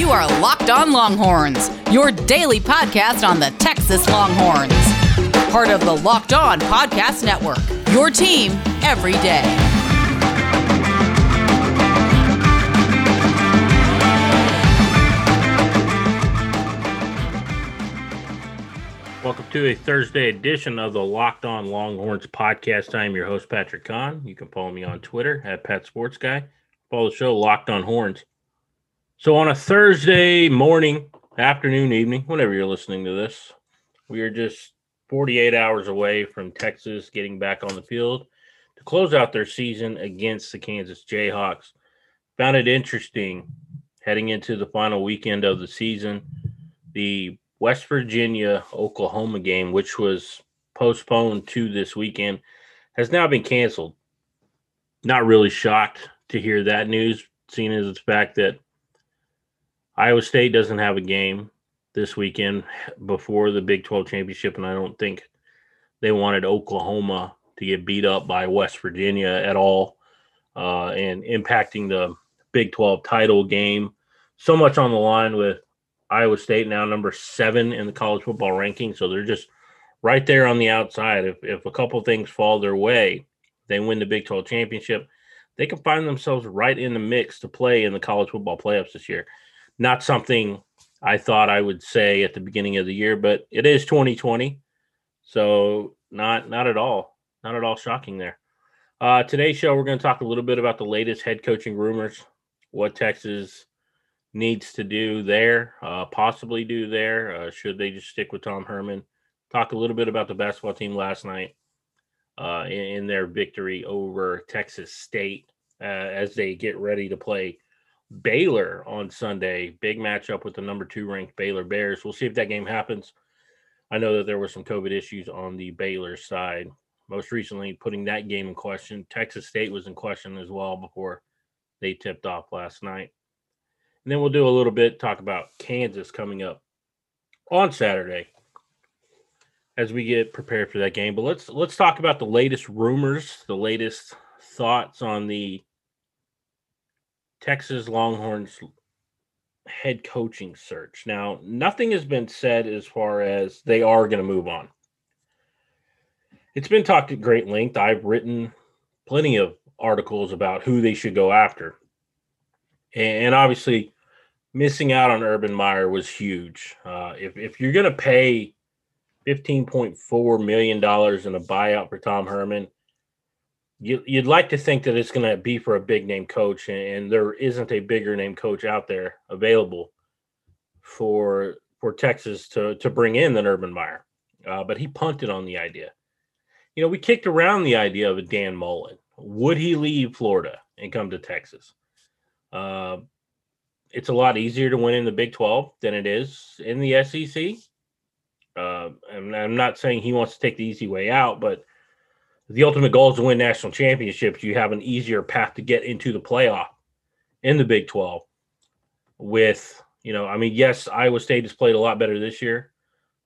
You are Locked On Longhorns, your daily podcast on the Texas Longhorns. Part of the Locked On Podcast Network, your team every day. Welcome to a Thursday edition of the Locked On Longhorns podcast. I am your host, Patrick Kahn. You can follow me on Twitter at Pat Sports Guy. Follow the show, Locked On Horns. So on a Thursday morning, afternoon, evening, whenever you're listening to this, we are just 48 hours away from Texas getting back on the field to close out their season against the Kansas Jayhawks. Found it interesting heading into the final weekend of the season. The West Virginia Oklahoma game, which was postponed to this weekend, has now been canceled. Not really shocked to hear that news, seeing as the fact that Iowa State doesn't have a game this weekend before the Big 12 championship, and I don't think they wanted Oklahoma to get beat up by West Virginia at all uh, and impacting the Big 12 title game. So much on the line with Iowa State now number seven in the college football ranking. So they're just right there on the outside. If, if a couple things fall their way, they win the Big 12 championship, they can find themselves right in the mix to play in the college football playoffs this year. Not something I thought I would say at the beginning of the year, but it is 2020, so not not at all, not at all shocking there. Uh, today's show, we're going to talk a little bit about the latest head coaching rumors, what Texas needs to do there, uh, possibly do there. Uh, should they just stick with Tom Herman? Talk a little bit about the basketball team last night uh, in, in, their victory over Texas State uh, as they get ready to play Baylor on Sunday. Big matchup with the number two ranked Baylor Bears. We'll see if that game happens. I know that there were some COVID issues on the Baylor side. Most recently, putting that game in question. Texas State was in question as well before they tipped off last night. And then we'll do a little bit talk about Kansas coming up on Saturday as we get prepared for that game. But let's let's talk about the latest rumors, the latest thoughts on the Texas Longhorns head coaching search. Now, nothing has been said as far as they are going to move on. It's been talked at great length. I've written plenty of articles about who they should go after. And obviously, missing out on Urban Meyer was huge. Uh, if, if you're going to pay $15.4 million in a buyout for Tom Herman, you, would like to think that it's going to be for a big name coach, and, there isn't a bigger name coach out there available for for Texas to to bring in than Urban Meyer. Uh, but he punted on the idea. You know, we kicked around the idea of a Dan Mullen. Would he leave Florida and come to Texas? Uh, it's a lot easier to win in the Big 12 than it is in the SEC. Uh, I'm not saying he wants to take the easy way out, but the ultimate goal is to win national championships. You have an easier path to get into the playoff in the Big 12 with, you know, I mean, yes, Iowa State has played a lot better this year.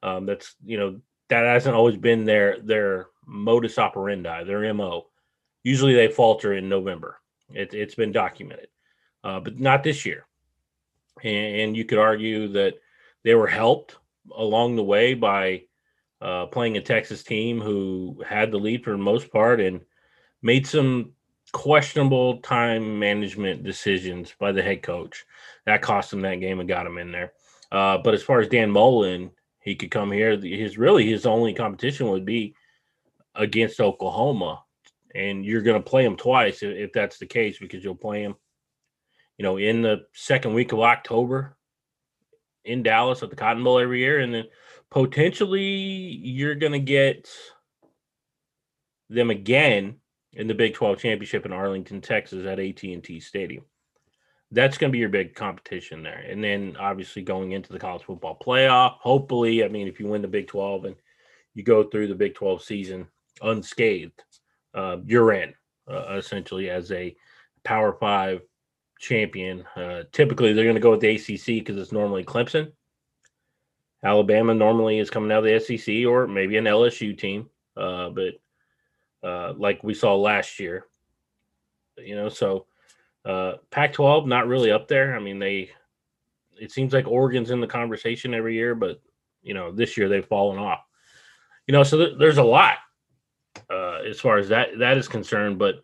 Um, that's, you know, that hasn't always been their their modus operandi, their MO. Usually they falter in November. It, has been documented, uh, but not this year. And, and you could argue that they were helped along the way by uh, playing a Texas team who had the lead for the most part and made some questionable time management decisions by the head coach. That cost him that game and got him in there. Uh, but as far as Dan Mullen, he could come here. His really his only competition would be against Oklahoma, and you're going to play him twice if, if that's the case because you'll play him, you know, in the second week of October in Dallas at the Cotton Bowl every year, and then potentially you're going to get them again in the Big 12 championship in Arlington, Texas at AT&T Stadium. That's going to be your big competition there. And then obviously going into the college football playoff, hopefully, I mean if you win the Big 12 and you go through the Big 12 season unscathed, uh, you're in uh, essentially as a Power 5 champion. Uh, typically they're going to go with the ACC because it's normally Clemson Alabama normally is coming out of the SEC or maybe an LSU team, uh, but uh, like we saw last year, you know. So uh, Pac-12 not really up there. I mean they it seems like Oregon's in the conversation every year, but you know this year they've fallen off. You know, so th- there's a lot uh, as far as that that is concerned. But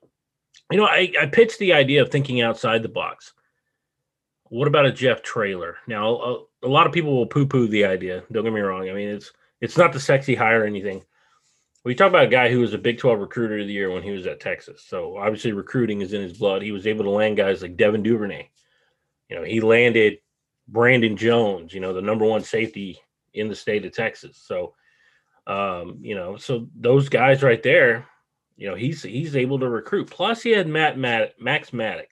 you know, I, I pitched the idea of thinking outside the box. What about a Jeff Traylor? Now, a, lot of people will poo-poo the idea. Don't get me wrong. I mean, it's it's not the sexy hire or anything. We talk about a guy who was a Big 12 recruiter of the year when he was at Texas. So obviously recruiting is in his blood. He was able to land guys like Devin Duvernay. You know, he landed Brandon Jones, you know, the number one safety in the state of Texas. So um, you know, so those guys right there, you know, he's he's able to recruit. Plus he had Matt, Matt Max Maddox.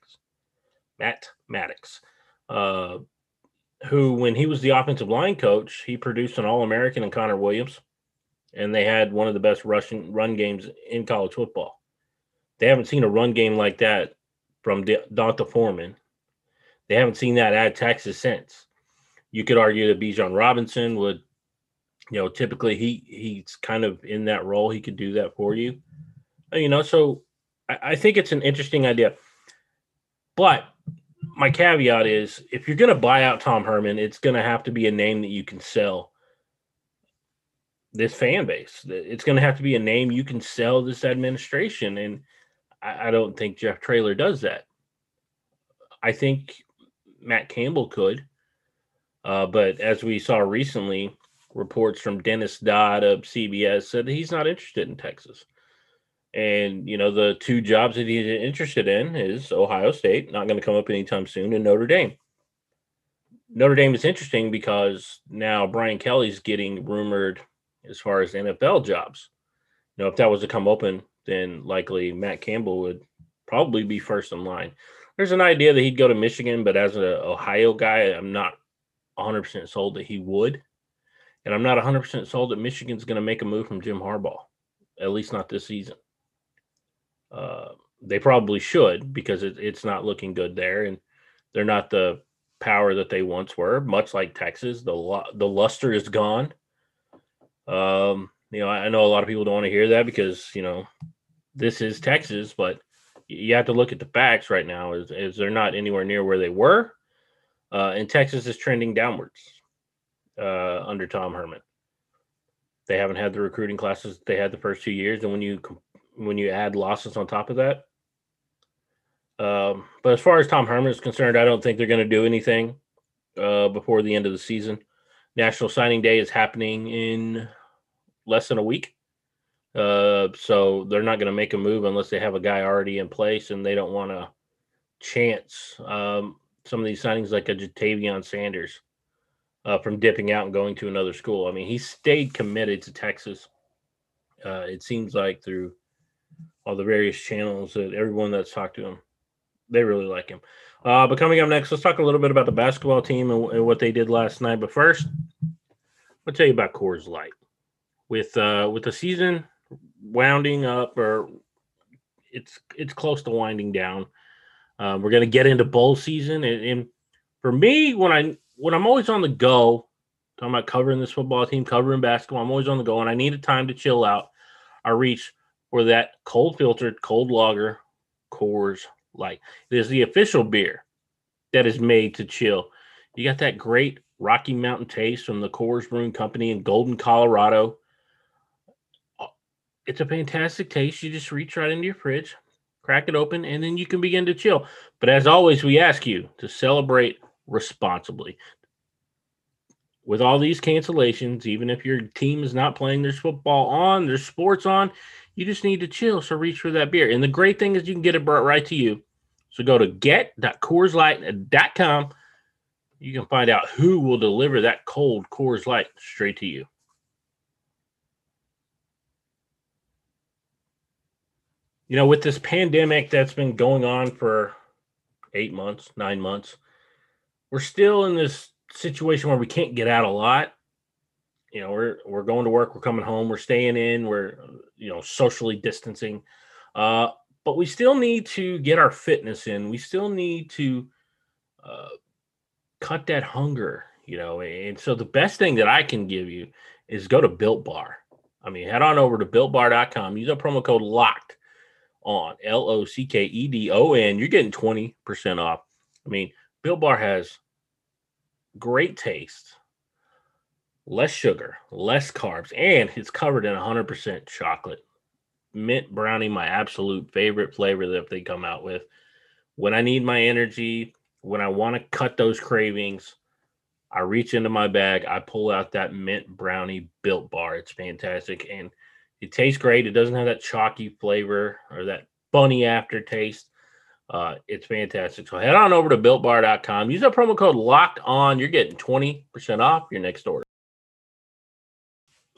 Matt Mattox. Uh who, when he was the offensive line coach, he produced an All American in Connor Williams, and they had one of the best rushing run games in college football. They haven't seen a run game like that from D'Onta Foreman. They haven't seen that at Texas since. You could argue that Bijan Robinson would, you know, typically he he's kind of in that role. He could do that for you, you know. So I, I think it's an interesting idea, but my caveat is if you're going to buy out Tom Herman, it's going to have to be a name that you can sell this fan base. It's going to have to be a name you can sell this administration. And I, I don't think Jeff Traylor does that. I think Matt Campbell could. Uh, but as we saw recently, reports from Dennis Dodd of CBS said he's not interested in Texas. And you know, the two jobs that he's interested in is Ohio State, not going to come up anytime soon, and Notre Dame. Notre Dame is interesting because now Brian Kelly's getting rumored as far as NFL jobs. You know, if that was to come open, then likely Matt Campbell would probably be first in line. There's an idea that he'd go to Michigan, but as an Ohio guy, I'm not 100% sold that he would. And I'm not 100% sold that Michigan's going to make a move from Jim Harbaugh, at least not this season. Uh, they probably should because it, it's not looking good there, and they're not the power that they once were. Much like Texas, the the luster is gone. Um, you know, I know a lot of people don't want to hear that because you know this is Texas, but you have to look at the facts right now. Is, is they're not anywhere near where they were, uh, and Texas is trending downwards uh, under Tom Herman. They haven't had the recruiting classes they had the first two years, and when you when you add losses on top of that. Um, but as far as Tom Herman is concerned, I don't think they're going to do anything uh, before the end of the season. National Signing Day is happening in less than a week. Uh, so they're not going to make a move unless they have a guy already in place and they don't want to chance um, some of these signings like a Ja'Tavion Sanders uh, from dipping out and going to another school. I mean, he stayed committed to Texas. Uh, it seems like through all the various channels that everyone that's talked to him, they really like him. Uh, but coming up next, let's talk a little bit about the basketball team and, and what they did last night. But first, I'll tell you about Coors Light. With uh, with the season wounding up, or it's it's close to winding down. Uh, we're gonna get into bowl season, and, and for me, when I when I'm always on the go, talking about covering this football team, covering basketball, I'm always on the go, and I need a time to chill out. I reach for that cold filtered, cold lager Coors Light. It is the official beer that is made to chill. You got that great Rocky Mountain taste from the Coors Brewing Company in Golden, Colorado. Uh, it's a fantastic taste. You just reach right into your fridge, crack it open, and then you can begin to chill. But as always, we ask you to celebrate responsibly. With all these cancellations, even if your team is not playing their football on, their sports on, you just need to chill. So reach for that beer. And the great thing is you can get it brought right to you. So go to get.coorslight.com. You can find out who will deliver that cold Coors Light straight to you. You know, with this pandemic that's been going on for eight months, nine months, we're still in this situation where we can't get out a lot you know we're we're going to work we're coming home we're staying in we're you know socially distancing uh but we still need to get our fitness in. We still need to uh cut that hunger you know and so the best thing that i can give you is go to built bar. I mean head on over to builtbar.com use a promo code locked on l-o-c-k-e-d-o-n you're getting 20% off. I mean built bar has great taste, less sugar, less carbs, and it's covered in 100% chocolate. Mint brownie, my absolute favorite flavor that they come out with. When I need my energy, when I want to cut those cravings, I reach into my bag, I pull out that mint brownie built bar. It's fantastic and it tastes great. It doesn't have that chalky flavor or that funny aftertaste. Uh, it's fantastic. So head on over to builtbar.com. Use that promo code locked on. You're getting 20% off your next order.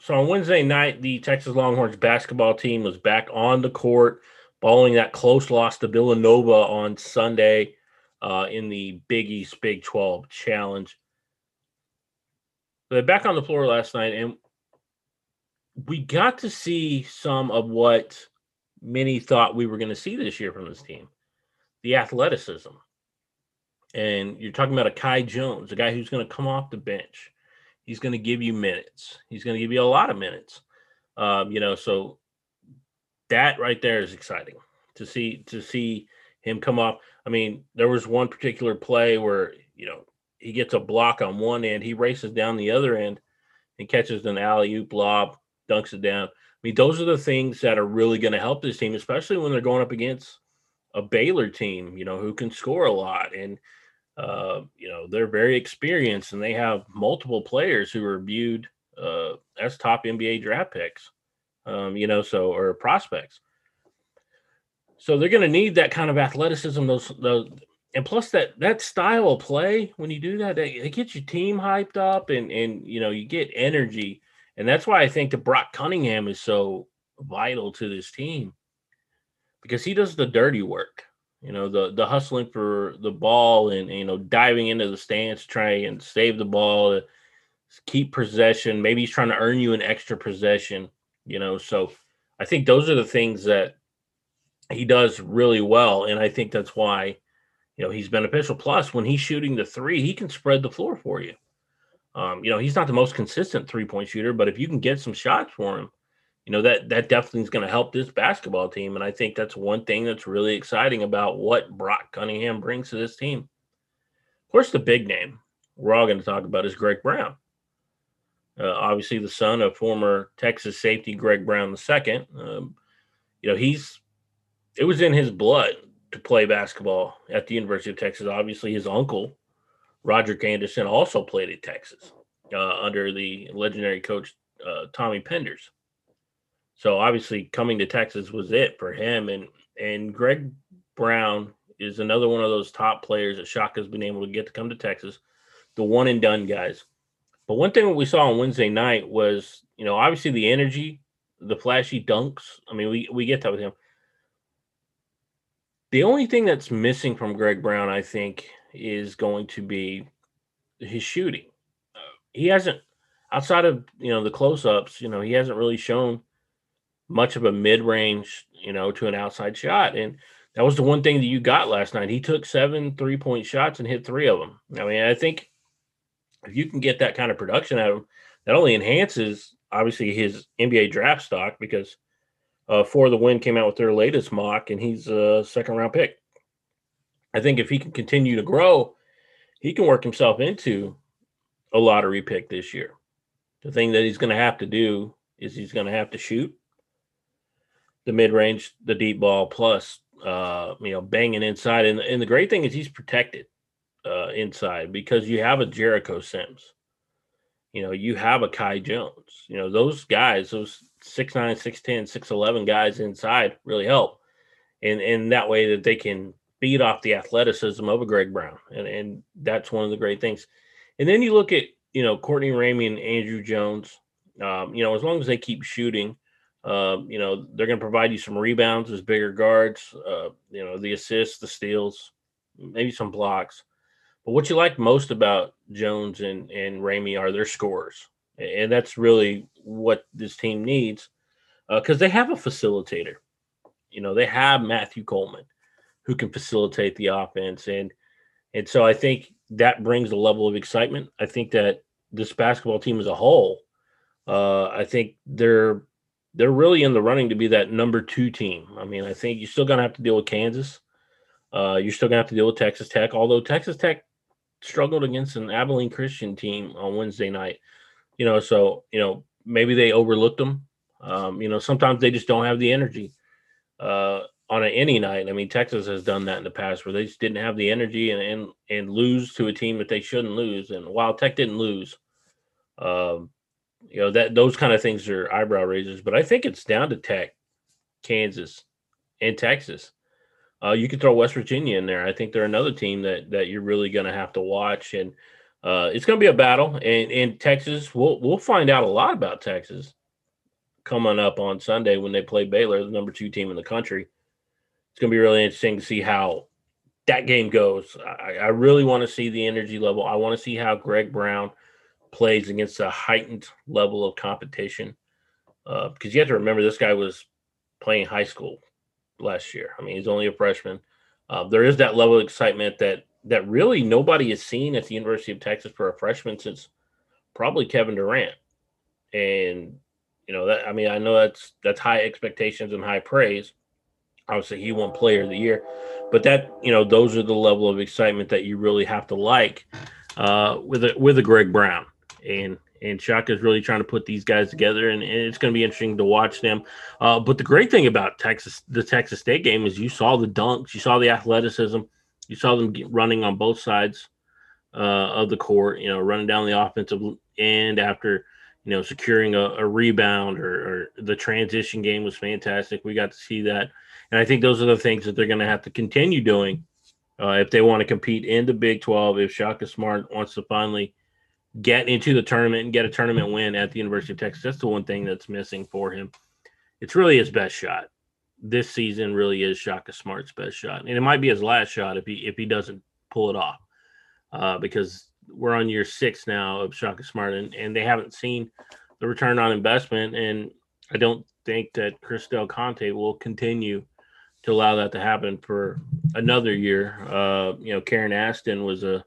So on Wednesday night, the Texas Longhorns basketball team was back on the court following that close loss to Villanova on Sunday uh, in the Big East Big 12 Challenge. They're back on the floor last night, and we got to see some of what many thought we were going to see this year from this team the athleticism. And you're talking about a Kai Jones, a guy who's going to come off the bench. He's going to give you minutes. He's going to give you a lot of minutes. Um, you know, so that right there is exciting to see to see him come off. I mean, there was one particular play where you know he gets a block on one end, he races down the other end and catches an alley oop lob, dunks it down. I mean, those are the things that are really going to help this team, especially when they're going up against a Baylor team, you know, who can score a lot and uh, you know, they're very experienced and they have multiple players who are viewed uh, as top NBA draft picks. Um, you know, so or prospects. So they're going to need that kind of athleticism, those those and plus that that style of play when you do that, it gets your team hyped up and and you know, you get energy. And that's why I think that Brock Cunningham is so vital to this team because he does the dirty work. You know, the the hustling for the ball and you know diving into the stance, trying and save the ball, to keep possession. Maybe he's trying to earn you an extra possession. You know, so I think those are the things that he does really well, and I think that's why you know he's beneficial. Plus, when he's shooting the three, he can spread the floor for you. Um, you know, he's not the most consistent three point shooter, but if you can get some shots for him, you know that that definitely is going to help this basketball team and i think that's one thing that's really exciting about what brock cunningham brings to this team. Of course the big name we're all going to talk about is greg brown. Uh, obviously the son of former texas safety greg brown ii um, you know he's it was in his blood to play basketball at the university of texas. Obviously his uncle roger anderson also played at texas uh, under the legendary coach uh, tommy penders so obviously coming to Texas was it for him. And and Greg Brown is another one of those top players that Shaka has been able to get to come to Texas, the one and done guys. But one thing that we saw on Wednesday night was, you know, obviously the energy, the flashy dunks. I mean, we, we get that with him. The only thing that's missing from Greg Brown, I think, is going to be his shooting. He hasn't, outside of you know the close ups, you know, he hasn't really shown much of a mid range, you know, to an outside shot. And that was the one thing that you got last night. He took seven three point shots and hit three of them. I mean, I think if you can get that kind of production out of him, that only enhances obviously his NBA draft stock because uh, For the Win came out with their latest mock and he's a second round pick. I think if he can continue to grow, he can work himself into a lottery pick this year. The thing that he's going to have to do is he's going to have to shoot the mid range, the deep ball, plus uh, you know, banging inside. And, and the great thing is he's protected uh, inside because you have a Jericho Sims. You know, you have a Kai Jones. You know, those guys, those 6'9, 6'10, 6'11 guys inside really help. And and that way that they can beat off the athleticism of a Greg Brown. And and that's one of the great things. And then you look at, you know, Courtney Ramey and Andrew Jones. Um, you know, as long as they keep shooting, uh, you know, they're going to provide you some rebounds as bigger guards, uh, you know, the assists, the steals, maybe some blocks. But what you like most about Jones and, and Ramey are their scores. And that's really what this team needs because uh, they have a facilitator. You know, they have Matthew Coleman who can facilitate the offense. And, and so I think that brings a level of excitement. I think that this basketball team as a whole, uh, I think they're they're really in the running to be that number two team. I mean, I think you're still going to have to deal with Kansas. Uh, you're still going to have to deal with Texas Tech, although Texas Tech struggled against an Abilene Christian team on Wednesday night. You know, so you know maybe they overlooked them. Um, you know, sometimes they just don't have the energy uh, on any night. I mean, Texas has done that in the past where they just didn't have the energy and and, and lose to a team that they shouldn't lose. And while Tech didn't lose, um, you know that those kind of things are eyebrow raisers. But I think it's down to Tech, Kansas, and Texas. Uh, you could throw West Virginia in there. I think they're another team that that you're really going to have to watch, and uh, it's going to be a battle. And in Texas, we'll we'll find out a lot about Texas coming up on Sunday when they play Baylor, the number two team in the country. It's going to be really interesting to see how that game goes. I, I really want to see the energy level. I want to see how Greg Brown plays against a heightened level of competition. Uh, because you have to remember this guy was playing high school last year. I mean, he's only a freshman. Uh, there is that level of excitement that that really nobody has seen at the University of Texas for a freshman since probably Kevin Durant. And you know that I mean I know that's that's high expectations and high praise. Obviously, he won Player of the Year, but that you know those are the level of excitement that you really have to like uh, with a with a Greg Brown and and Shaka is really trying to put these guys together, and, and it's going to be interesting to watch them. Uh, but the great thing about Texas, the Texas State game, is you saw the dunks, you saw the athleticism, you saw them running on both sides uh, of the court. You know, running down the offensive end after you know securing a, a rebound, or, or, the transition game was fantastic. We got to see that, and I think those are the things that they're going to have to continue doing uh, if they want to compete in the Big Twelve. If Shaka Smart wants to finally get into the tournament and get a tournament win at the University of Texas. That's the one thing that's missing for him. It's really his best shot. This season really is Shaka Smart's best shot, and it might be his last shot if he if he doesn't pull it off, uh, because we're on year six now of Shaka Smart, and, and they haven't seen the return on investment, and I don't think that Chris Del Conte will continue to allow that to happen for another year. Uh, you know, Karen Aston was a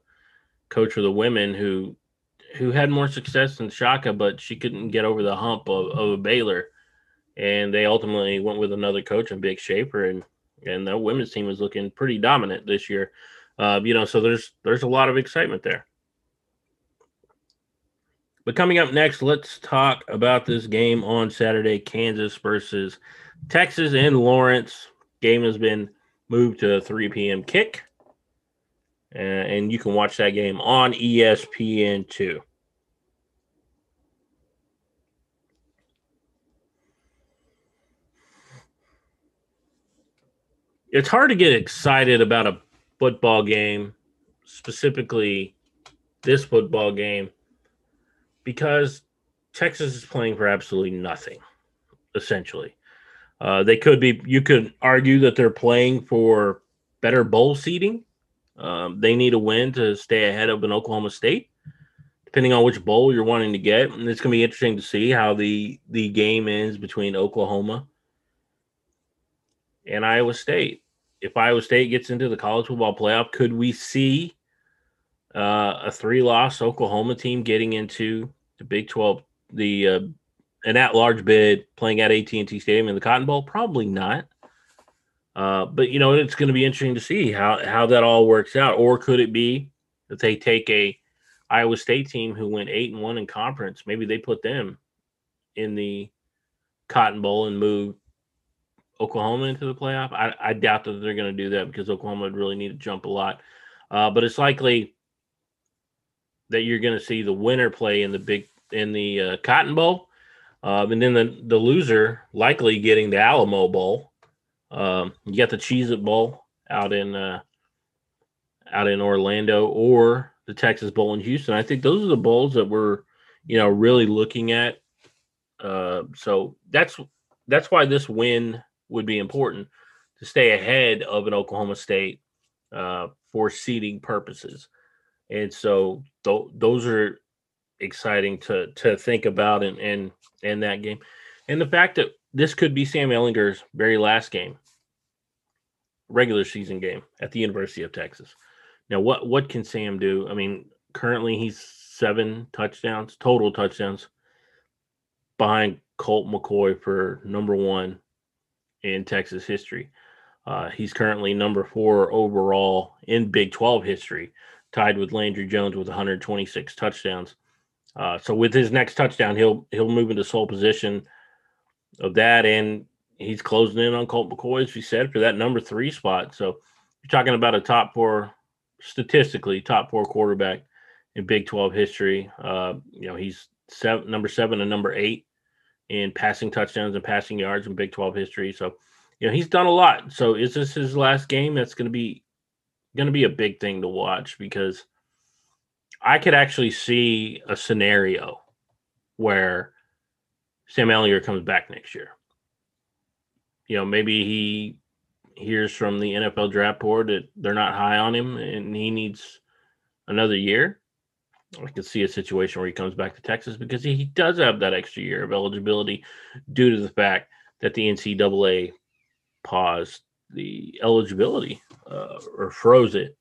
coach for the women who who had more success than Shaka, but she couldn't get over the hump of, of a Baylor, and they ultimately went with another coach and Vic Schaefer, and and the women's team is looking pretty dominant this year. Uh, you know, so there's there's a lot of excitement there. But coming up next, let's talk about this game on Saturday, Kansas versus Texas in Lawrence. Game has been moved to 3 p.m. kick. Uh, and you can watch that game on ESPN2. It's hard to get excited about a football game, specifically this football game, because Texas is playing for absolutely nothing, essentially. Uh, they could be, you could argue that they're playing for better bowl seating um, they need a win to stay ahead of an Oklahoma State, depending on which bowl you're wanting to get. And it's going to be interesting to see how the the game ends between Oklahoma and Iowa State. If Iowa State gets into the college football playoff, could we see uh, a three-loss Oklahoma team getting into the Big Twelve, the uh, an at-large bid, playing at AT&T Stadium in the Cotton Bowl? Probably not. Uh, but you know, it's going to be interesting to see how how that all works out. Or could it be that they take a Iowa State team who went eight and one in conference, maybe they put them in the Cotton Bowl and move Oklahoma into the playoff. I, I doubt that they're going to do that because Oklahoma would really need to jump a lot. Uh, but it's likely that you're going to see the winner play in the big in the uh, Cotton Bowl, um, and then the the loser likely getting the Alamo Bowl. Um, you got the Cheez It Bowl out in uh, out in Orlando or the Texas Bowl in Houston. I think those are the bowls that we're, you know, really looking at. Uh, so that's that's why this win would be important to stay ahead of an Oklahoma State uh, for seeding purposes. And so th- those are exciting to to think about and and and that game, and the fact that this could be Sam Ehlinger's very last game, regular season game at the University of Texas. Now, what what can Sam do? I mean, currently he's seven touchdowns, total touchdowns, behind Colt McCoy for number one in Texas history. Uh, he's currently number four overall in Big 12 history, tied with Landry Jones with 126 touchdowns. Uh, so with his next touchdown, he'll he'll move into sole position of that, and he's closing in on Colt McCoy, as we said, for that number three spot. So you're talking about a top four, statistically top four quarterback in Big 12 history. Uh, you know, he's seven, number seven and number eight in passing touchdowns and passing yards in Big 12 history. So, you know, he's done a lot. So is this his last game? That's going to be going to be a big thing to watch because I could actually see a scenario where Sam Ehlinger comes back next year. You know, maybe he hears from the NFL draft board that they're not high on him and he needs another year. I could see a situation where he comes back to Texas because he does have that extra year of eligibility due to the fact that the NCAA paused the eligibility uh, or froze it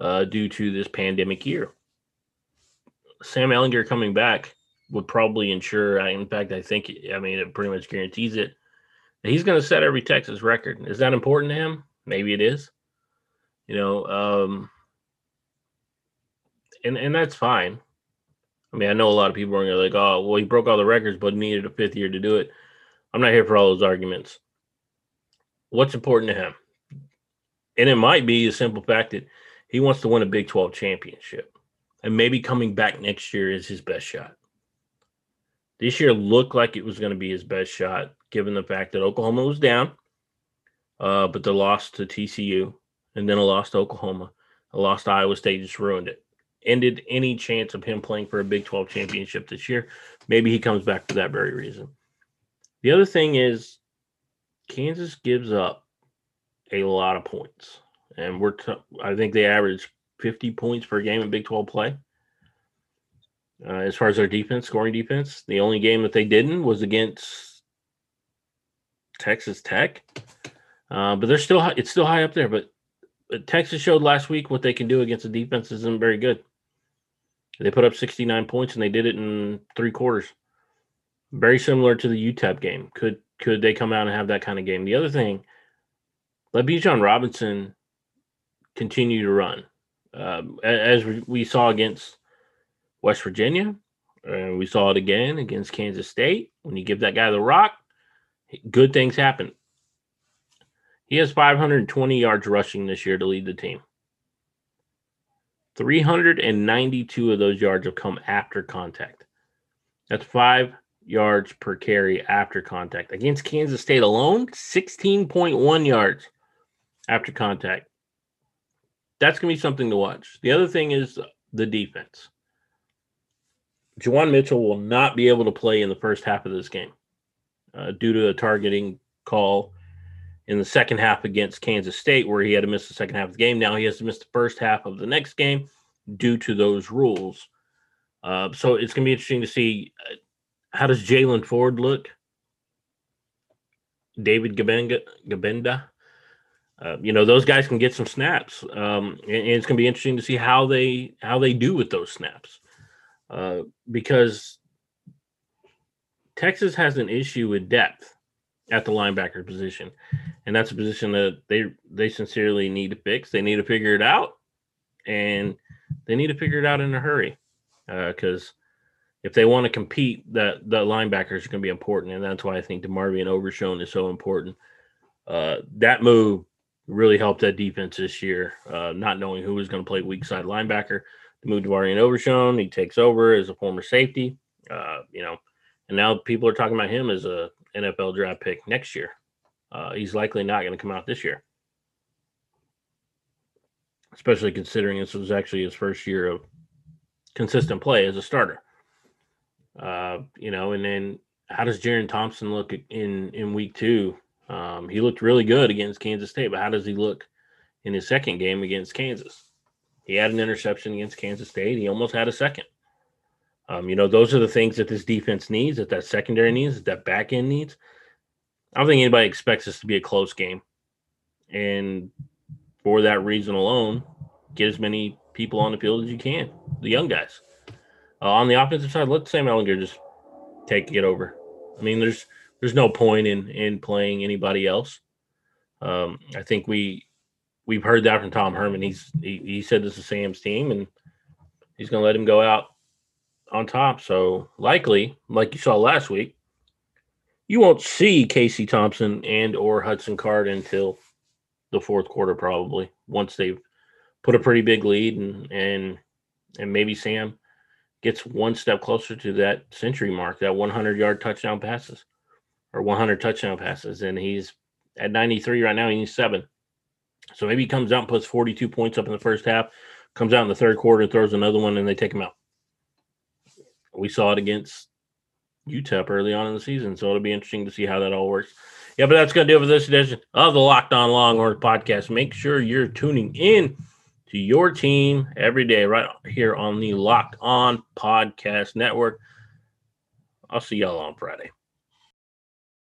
uh, due to this pandemic year. Sam Ehlinger coming back would probably ensure. In fact, I think I mean it pretty much guarantees it. He's going to set every Texas record. Is that important to him? Maybe it is. You know, um, and and that's fine. I mean, I know a lot of people are like, "Oh, well, he broke all the records, but needed a fifth year to do it." I'm not here for all those arguments. What's important to him? And it might be the simple fact that he wants to win a Big 12 championship, and maybe coming back next year is his best shot. This year looked like it was going to be his best shot, given the fact that Oklahoma was down, uh, but the loss to TCU and then a loss to Oklahoma, a loss to Iowa State just ruined it ended any chance of him playing for a Big 12 championship this year. Maybe he comes back for that very reason. The other thing is Kansas gives up a lot of points. And we're t- I think they average 50 points per game in Big 12 play. Uh, as far as their defense, scoring defense, the only game that they didn't was against Texas Tech. Uh, but they're still it's still high up there. But, Texas showed last week what they can do against a defense isn't very good. They put up 69 points and they did it in three quarters. Very similar to the UTEP game. Could could they come out and have that kind of game? The other thing, let Bijan Robinson continue to run. Um, as we saw against West Virginia, and we saw it again against Kansas State. When you give that guy the rock, good things happen. He has 520 yards rushing this year to lead the team. 392 of those yards have come after contact. That's five yards per carry after contact. Against Kansas State alone, 16.1 yards after contact. That's going to be something to watch. The other thing is the defense. Juwan Mitchell will not be able to play in the first half of this game uh, due to a targeting call in the second half against Kansas State, where he had to miss the second half of the game. Now he has to miss the first half of the next game due to those rules. Uh, so it's going to be interesting to see uh, how does Jaylan Ford look. David Gbenda, Gbenda. Uh, you know those guys can get some snaps, um, and, and, it's going to be interesting to see how they how they do with those snaps, uh, because Texas has an issue with depth at the linebacker position, and that's a position that they they sincerely need to fix. They need to figure it out, and they need to figure it out in a hurry because uh, if they want to compete, that the linebackers are going to be important, and that's why I think DeMarvion Overshown is so important. Uh, that move really helped that defense this year, uh, not knowing who was going to play weak side linebacker. The move DeMarvion Overshown, he takes over as a former safety, uh, you know, and now people are talking about him as a NFL draft pick next year. Uh, he's likely not going to come out this year, especially considering this was actually his first year of consistent play as a starter. Uh, you know, and then how does Jerrin Thompson look in in week two? Um, he looked really good against Kansas State, but how does he look in his second game against Kansas? He had an interception against Kansas State. He almost had a second. Um, you know, those are the things that this defense needs, that that secondary needs, that that back end needs. I don't think anybody expects this to be a close game. And for that reason alone, get as many people on the field as you can, the young guys. Uh, on the offensive side, let Sam Ehlinger just take it over. I mean, there's there's no point in in playing anybody else. Um, I think we we've heard that from Tom Herman. He's he, he said this is Sam's team, and he's going to let him go out on top. So likely, like you saw last week, you won't see Casey Thompson and or Hudson Card until the fourth quarter, probably once they've put a pretty big lead and and and maybe Sam gets one step closer to that century mark, that 100 yard touchdown passes or 100 touchdown passes, and he's at 93 right now. He needs seven. So maybe he comes out and puts 42 points up in the first half, comes out in the third quarter, throws another one, and they take him out. We saw it against UTEP early on in the season, so it'll be interesting to see how that all works. Yeah, but that's going to do it for this edition of the Locked On Longhorns podcast. Make sure you're tuning in to your team every day right here on the Locked On Podcast Network. I'll see y'all on Friday.